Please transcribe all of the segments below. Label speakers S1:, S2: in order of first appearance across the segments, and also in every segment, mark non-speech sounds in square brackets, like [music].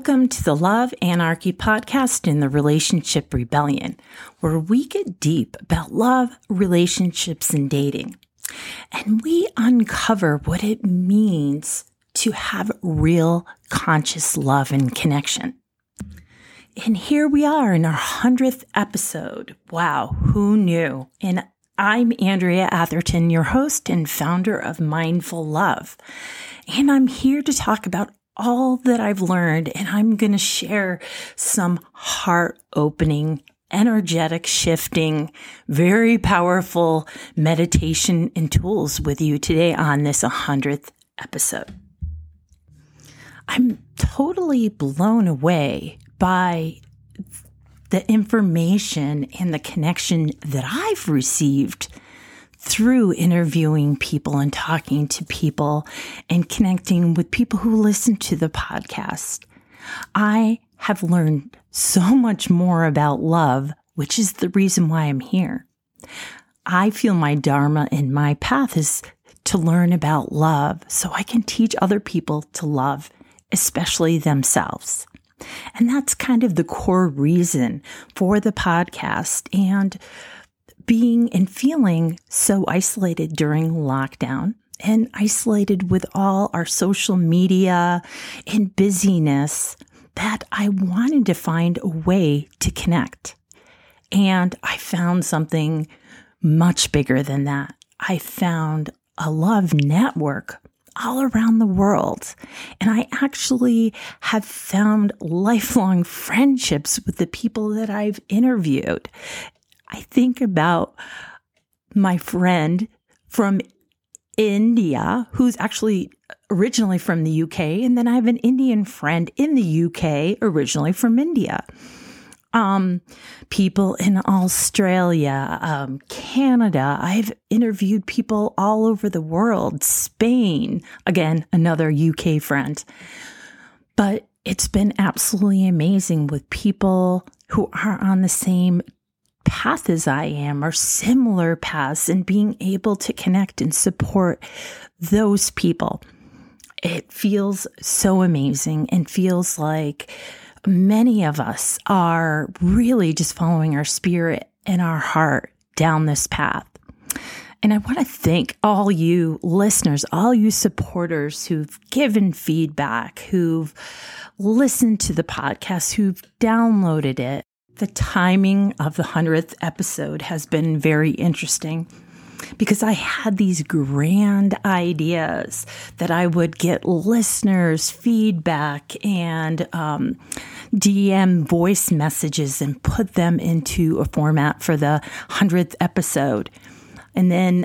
S1: Welcome to the Love Anarchy podcast in the Relationship Rebellion, where we get deep about love, relationships, and dating. And we uncover what it means to have real conscious love and connection. And here we are in our 100th episode. Wow, who knew? And I'm Andrea Atherton, your host and founder of Mindful Love. And I'm here to talk about all that I've learned, and I'm going to share some heart opening, energetic shifting, very powerful meditation and tools with you today on this 100th episode. I'm totally blown away by the information and the connection that I've received through interviewing people and talking to people and connecting with people who listen to the podcast. I have learned so much more about love, which is the reason why I'm here. I feel my dharma and my path is to learn about love so I can teach other people to love, especially themselves. And that's kind of the core reason for the podcast. And being and feeling so isolated during lockdown and isolated with all our social media and busyness that I wanted to find a way to connect. And I found something much bigger than that. I found a love network all around the world. And I actually have found lifelong friendships with the people that I've interviewed. I think about my friend from India, who's actually originally from the UK. And then I have an Indian friend in the UK, originally from India. Um, people in Australia, um, Canada. I've interviewed people all over the world, Spain, again, another UK friend. But it's been absolutely amazing with people who are on the same path as I am or similar paths and being able to connect and support those people. It feels so amazing and feels like many of us are really just following our spirit and our heart down this path. And I want to thank all you listeners, all you supporters who've given feedback, who've listened to the podcast, who've downloaded it, the timing of the 100th episode has been very interesting because I had these grand ideas that I would get listeners' feedback and um, DM voice messages and put them into a format for the 100th episode. And then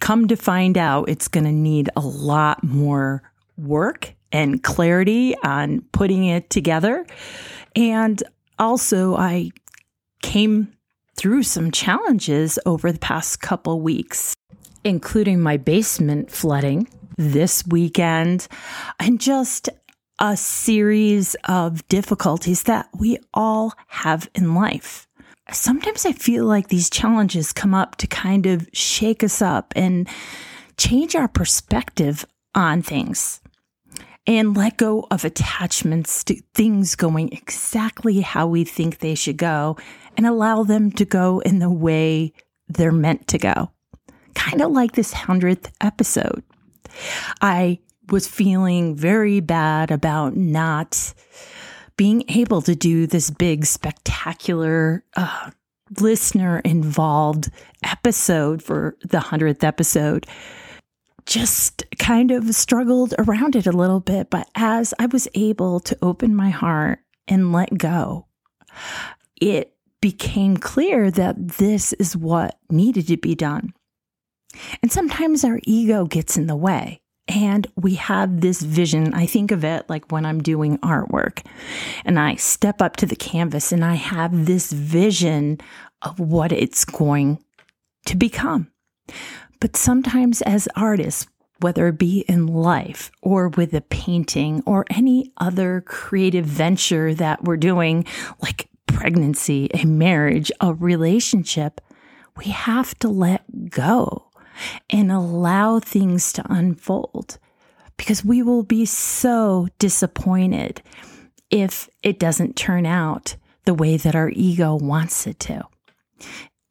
S1: come to find out, it's going to need a lot more work and clarity on putting it together. And also, I came through some challenges over the past couple weeks, including my basement flooding this weekend and just a series of difficulties that we all have in life. Sometimes I feel like these challenges come up to kind of shake us up and change our perspective on things and let go of attachments to things going exactly how we think they should go and allow them to go in the way they're meant to go. Kind of like this 100th episode. I was feeling very bad about not being able to do this big, spectacular, uh, listener involved episode for the 100th episode just kind of struggled around it a little bit. But as I was able to open my heart and let go, it became clear that this is what needed to be done. And sometimes our ego gets in the way. And we have this vision. I think of it like when I'm doing artwork and I step up to the canvas and I have this vision of what it's going to become. But sometimes, as artists, whether it be in life or with a painting or any other creative venture that we're doing, like pregnancy, a marriage, a relationship, we have to let go and allow things to unfold because we will be so disappointed if it doesn't turn out the way that our ego wants it to.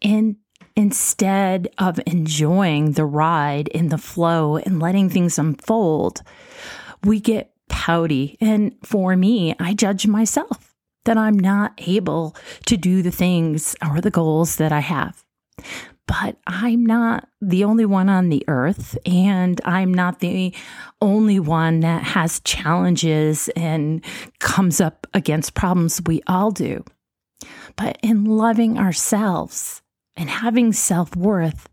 S1: And instead of enjoying the ride in the flow and letting things unfold, we get pouty. And for me, I judge myself that I'm not able to do the things or the goals that I have. But I'm not the only one on the earth, and I'm not the only one that has challenges and comes up against problems. We all do. But in loving ourselves and having self worth,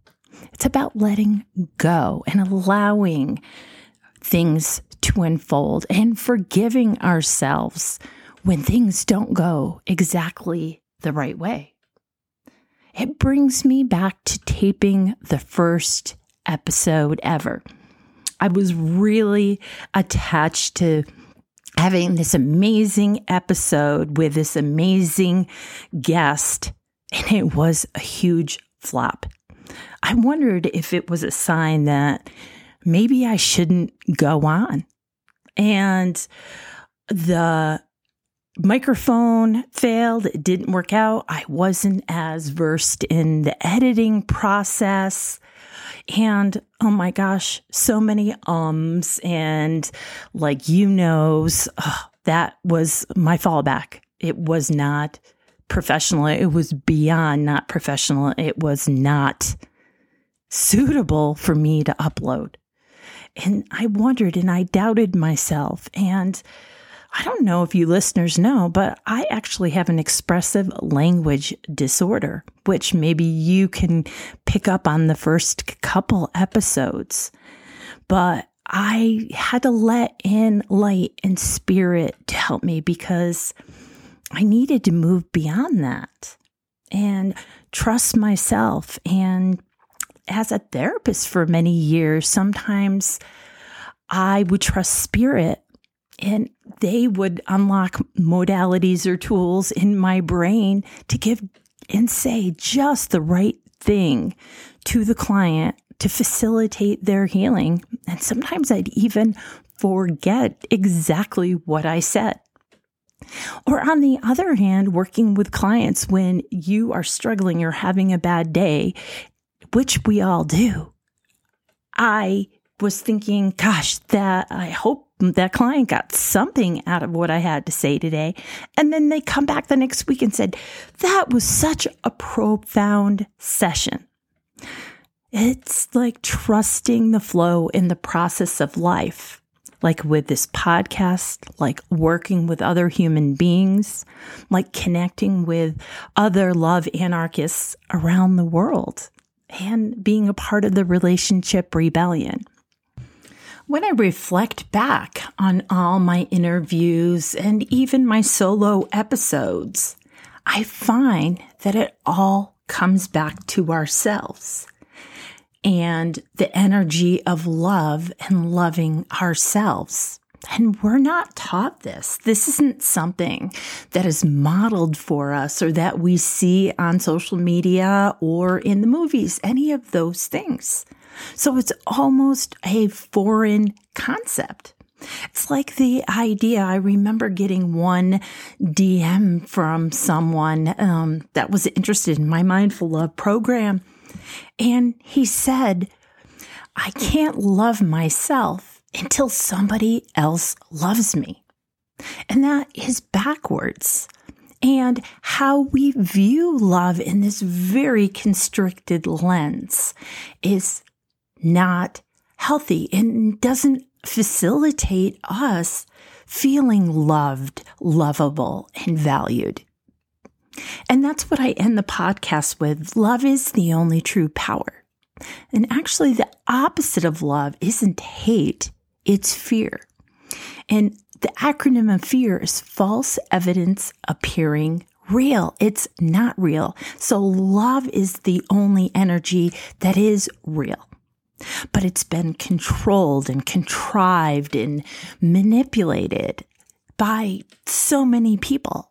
S1: it's about letting go and allowing things to unfold and forgiving ourselves when things don't go exactly the right way. It brings me back to taping the first episode ever. I was really attached to having this amazing episode with this amazing guest, and it was a huge flop. I wondered if it was a sign that maybe I shouldn't go on. And the microphone failed. It didn't work out. I wasn't as versed in the editing process. And oh my gosh, so many ums and like you knows. That was my fallback. It was not professional. It was beyond not professional. It was not suitable for me to upload. And I wondered and I doubted myself. And I don't know if you listeners know, but I actually have an expressive language disorder, which maybe you can pick up on the first couple episodes. But I had to let in light and spirit to help me because I needed to move beyond that and trust myself. And as a therapist for many years, sometimes I would trust spirit and they would unlock modalities or tools in my brain to give and say just the right thing to the client to facilitate their healing. And sometimes I'd even forget exactly what I said. Or on the other hand, working with clients when you are struggling or having a bad day, which we all do. I was thinking, gosh, that I hope that client got something out of what I had to say today. And then they come back the next week and said, that was such a profound session. It's like trusting the flow in the process of life, like with this podcast, like working with other human beings, like connecting with other love anarchists around the world, and being a part of the relationship rebellion. When I reflect back on all my interviews and even my solo episodes, I find that it all comes back to ourselves and the energy of love and loving ourselves. And we're not taught this. This isn't something that is modeled for us or that we see on social media or in the movies, any of those things. So it's almost a foreign concept. It's like the idea. I remember getting one DM from someone um, that was interested in my mindful love program. And he said, I can't love myself until somebody else loves me. And that is backwards. And how we view love in this very constricted lens is not healthy and doesn't facilitate us feeling loved, lovable, and valued. And that's what I end the podcast with. Love is the only true power. And actually, the opposite of love isn't hate, it's fear. And the acronym of fear is false evidence appearing real. It's not real. So, love is the only energy that is real but it's been controlled and contrived and manipulated by so many people.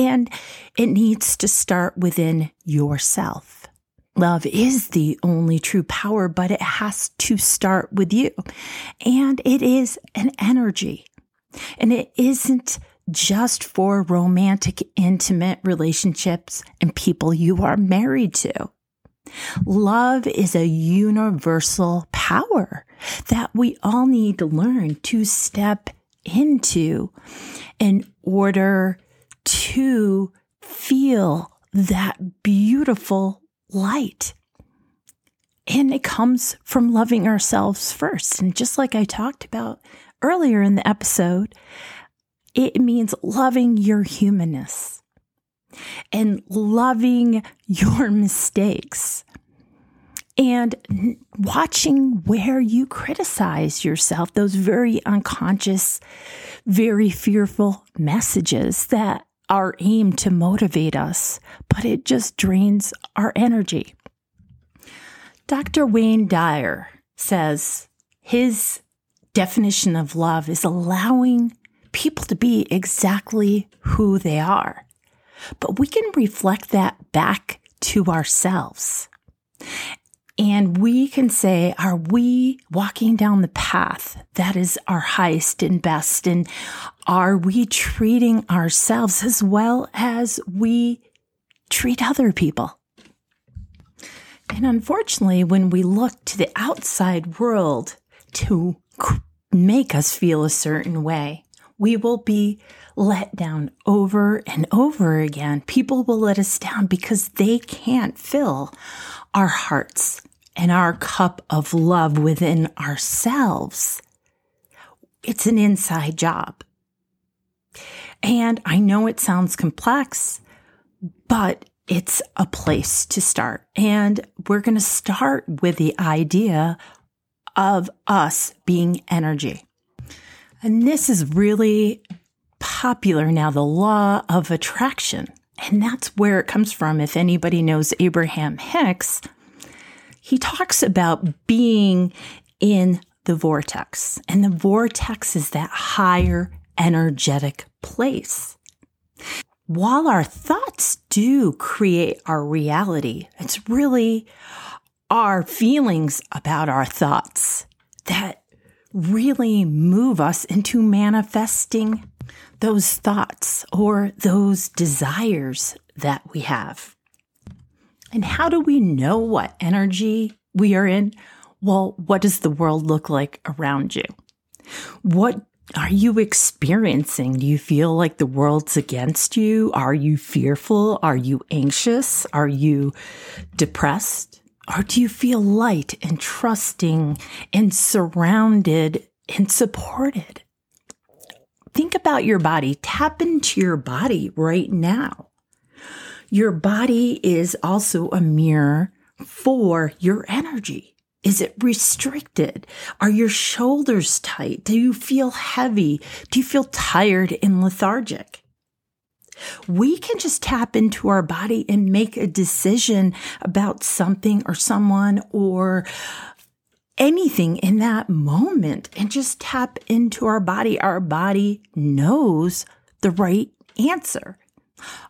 S1: And it needs to start within yourself. Love is the only true power, but it has to start with you. And it is an energy. And it isn't just for romantic, intimate relationships and people you are married to. Love is a universal power that we all need to learn to step into in order to feel that beautiful light. And it comes from loving ourselves first. And just like I talked about earlier in the episode, it means loving your humanness and loving your mistakes and watching where you criticize yourself, those very unconscious, very fearful messages that are aim to motivate us, but it just drains our energy. Dr. Wayne Dyer says his definition of love is allowing people to be exactly who they are. But we can reflect that back to ourselves. And we can say, are we walking down the path that is our highest and best? And are we treating ourselves as well as we treat other people? And unfortunately, when we look to the outside world to make us feel a certain way, we will be let down over and over again. People will let us down because they can't fill our hearts and our cup of love within ourselves. It's an inside job. And I know it sounds complex, but it's a place to start. And we're going to start with the idea of us being energy. And this is really popular now, the law of attraction. And that's where it comes from. If anybody knows Abraham Hicks, he talks about being in the vortex. And the vortex is that higher energetic place. While our thoughts do create our reality, it's really our feelings about our thoughts that really move us into manifesting those thoughts or those desires that we have. And how do we know what energy we are in? Well, what does the world look like around you? What are you experiencing? Do you feel like the world's against you? Are you fearful? Are you anxious? Are you depressed? Or do you feel light and trusting and surrounded and supported? Think about your body. Tap into your body right now. Your body is also a mirror for your energy. Is it restricted? Are your shoulders tight? Do you feel heavy? Do you feel tired and lethargic? we can just tap into our body and make a decision about something or someone or anything in that moment and just tap into our body. Our body knows the right answer.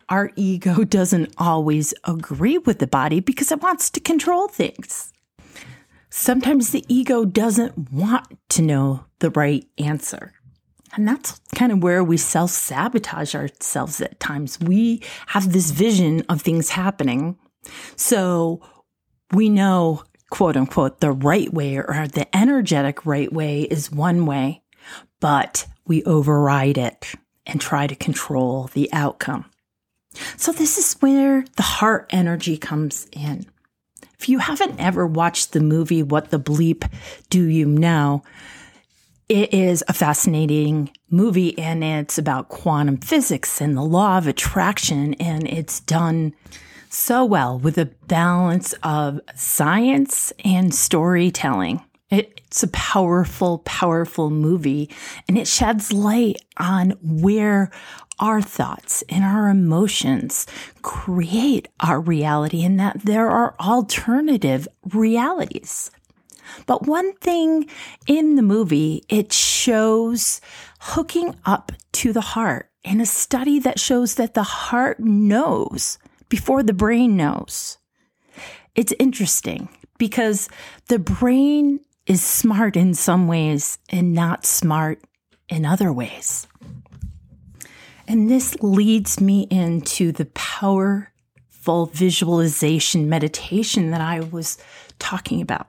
S1: Our ego [laughs] doesn't always agree with the body because it wants to control things. Sometimes the ego doesn't want to know the right answer. And that's kind of where we self sabotage ourselves at times. We have this vision of things happening. So we know, quote unquote, the right way or the energetic right way is one way, but we override it and try to control the outcome. So this is where the heart energy comes in. If you haven't ever watched the movie What the Bleep Do You Know, it is a fascinating movie and it's about quantum physics and the law of attraction. And it's done so well with a balance of science and storytelling. It's a powerful, powerful movie and it sheds light on where our thoughts and our emotions create our reality and that there are alternative realities. But one thing in the movie, it shows hooking up to the heart in a study that shows that the heart knows before the brain knows. It's interesting because the brain is smart in some ways and not smart in other ways. And this leads me into the powerful visualization meditation that I was talking about.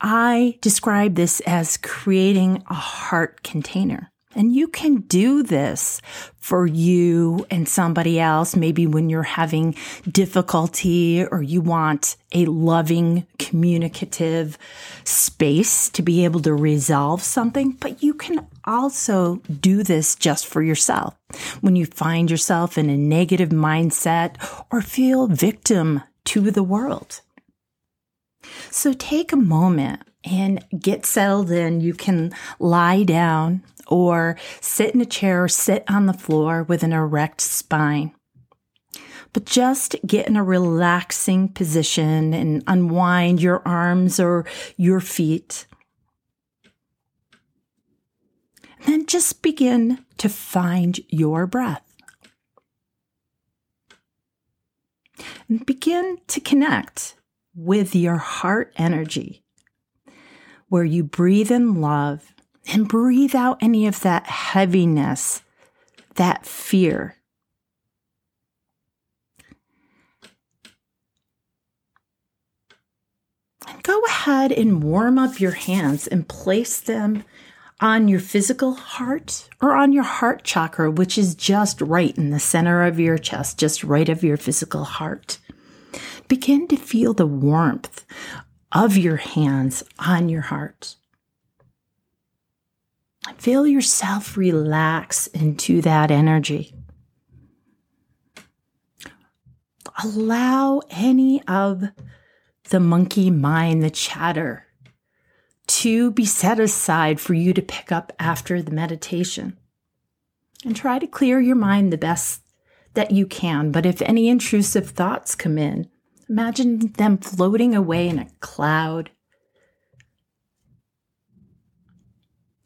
S1: I describe this as creating a heart container. And you can do this for you and somebody else, maybe when you're having difficulty or you want a loving, communicative space to be able to resolve something. But you can also do this just for yourself when you find yourself in a negative mindset or feel victim to the world. So take a moment and get settled in. You can lie down or sit in a chair or sit on the floor with an erect spine. But just get in a relaxing position and unwind your arms or your feet. And then just begin to find your breath. And begin to connect with your heart energy, where you breathe in love and breathe out any of that heaviness, that fear. And go ahead and warm up your hands and place them on your physical heart or on your heart chakra, which is just right in the center of your chest, just right of your physical heart. Begin to feel the warmth of your hands on your heart. Feel yourself relax into that energy. Allow any of the monkey mind, the chatter, to be set aside for you to pick up after the meditation. And try to clear your mind the best that you can. But if any intrusive thoughts come in, imagine them floating away in a cloud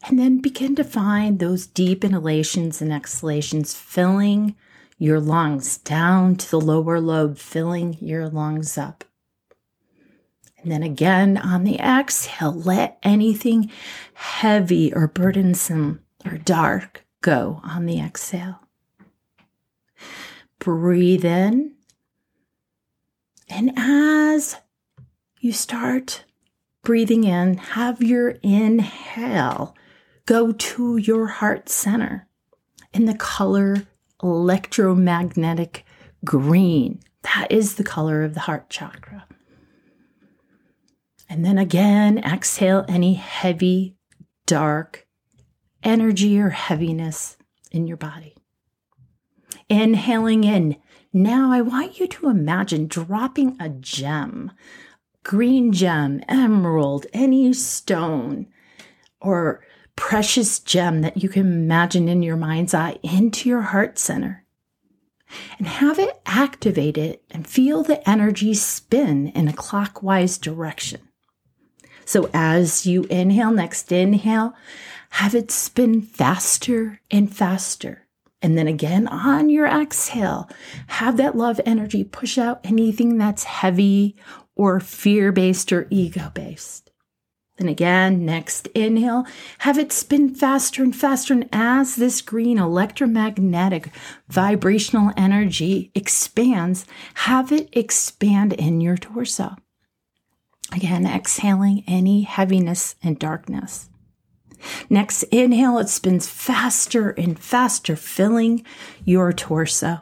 S1: And then begin to find those deep inhalations and exhalations filling your lungs down to the lower lobe, filling your lungs up. And then again on the exhale, let anything heavy or burdensome or dark go on the exhale. Breathe in. And as you start breathing in, have your inhale go to your heart center in the color electromagnetic green. That is the color of the heart chakra. And then again, exhale any heavy, dark energy or heaviness in your body. Inhaling in. Now, I want you to imagine dropping a gem, green gem, emerald, any stone, or precious gem that you can imagine in your mind's eye into your heart center and have it activate it and feel the energy spin in a clockwise direction. So as you inhale, next inhale, have it spin faster and faster. And then again on your exhale, have that love energy push out anything that's heavy or fear based or ego based. Then again, next inhale, have it spin faster and faster. And as this green electromagnetic vibrational energy expands, have it expand in your torso. Again, exhaling any heaviness and darkness. Next inhale, it spins faster and faster, filling your torso.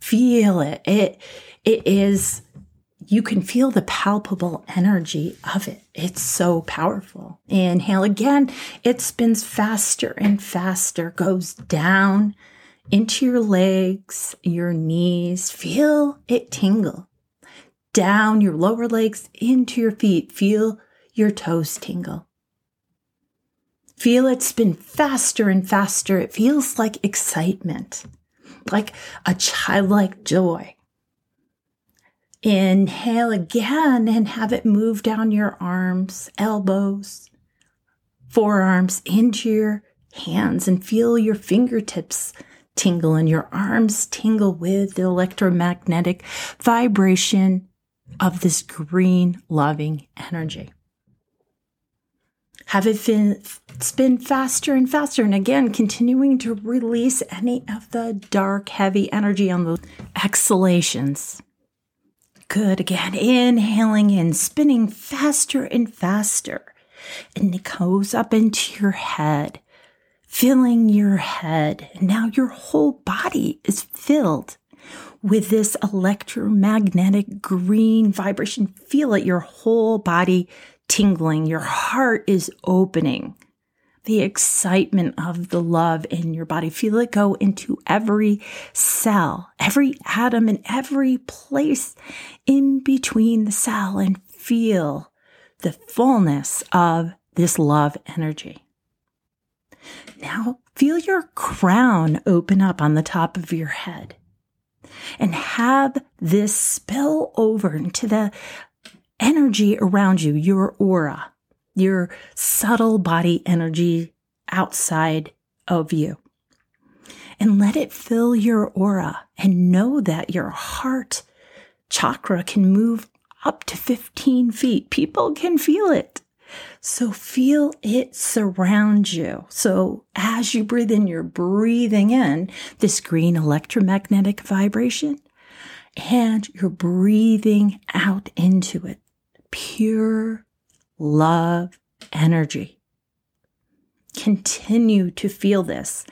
S1: Feel it. It, it is you can feel the palpable energy of it. It's so powerful. Inhale again. It spins faster and faster, goes down into your legs, your knees. Feel it tingle. Down your lower legs into your feet. Feel your toes tingle. Feel it spin faster and faster. It feels like excitement, like a childlike joy. Inhale again and have it move down your arms, elbows, forearms into your hands and feel your fingertips tingle and your arms tingle with the electromagnetic vibration of this green loving energy. Have it fin- spin faster and faster. And again, continuing to release any of the dark, heavy energy on the exhalations. Good. Again, inhaling in, spinning faster and faster. And it goes up into your head, filling your head. And now your whole body is filled with this electromagnetic green vibration. Feel it, your whole body tingling, your heart is opening. The excitement of the love in your body. Feel it go into every cell, every atom, and every place in between the cell, and feel the fullness of this love energy. Now, feel your crown open up on the top of your head and have this spill over into the energy around you, your aura, your subtle body energy outside of you. And let it fill your aura and know that your heart chakra can move up to 15 feet. People can feel it. So feel it surround you. So as you breathe in, you're breathing in this green electromagnetic vibration and you're breathing out into it pure love energy. Continue to feel this.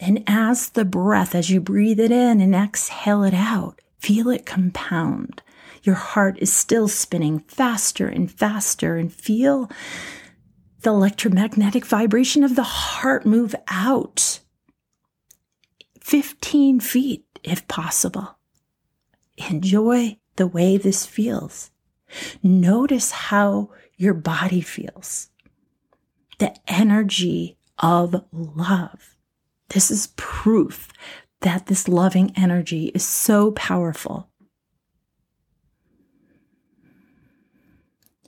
S1: And as the breath, as you breathe it in and exhale it out, feel it compound. Your heart is still spinning faster and faster, and feel the electromagnetic vibration of the heart move out 15 feet if possible. Enjoy the way this feels. Notice how your body feels. The energy of love. This is proof that this loving energy is so powerful.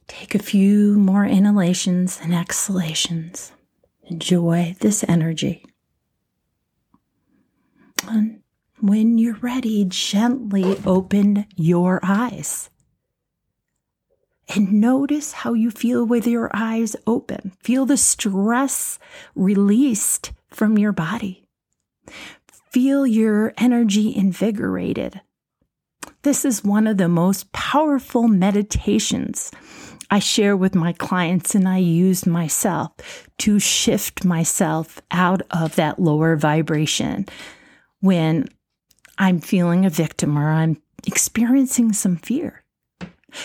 S1: Take a few more inhalations and exhalations. Enjoy this energy. And when you're ready, gently open your eyes and notice how you feel with your eyes open. Feel the stress released from your body. Feel your energy invigorated. This is one of the most powerful meditations I share with my clients, and I use myself to shift myself out of that lower vibration when I'm feeling a victim or I'm experiencing some fear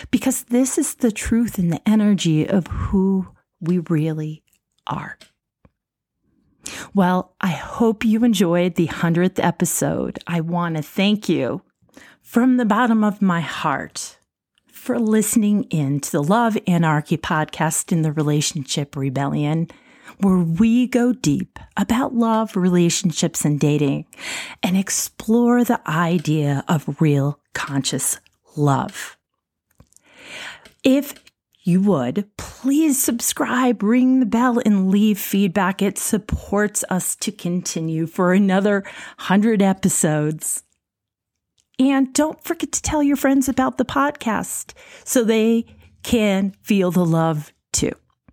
S1: because this is the truth and the energy of who we really are. Well, I hope you enjoyed the 100th episode. I want to thank you from the bottom of my heart for listening in to the Love Anarchy podcast in the Relationship Rebellion, where we go deep about love, relationships, and dating and explore the idea of real conscious love. If you would, please subscribe, ring the bell, and leave feedback. It supports us to continue for another 100 episodes. And don't forget to tell your friends about the podcast so they can feel the love too.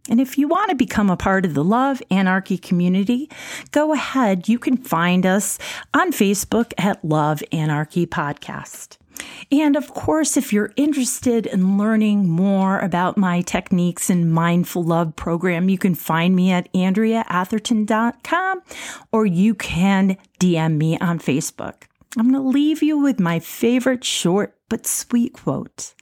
S1: And if you want to become a part of the Love Anarchy community, go ahead. You can find us on Facebook at Love Anarchy Podcast. And of course, if you're interested in learning more about my techniques and mindful love program, you can find me at AndreaAtherton.com or you can DM me on Facebook. I'm going to leave you with my favorite short but sweet quote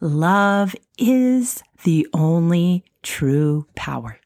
S1: Love is the only true power.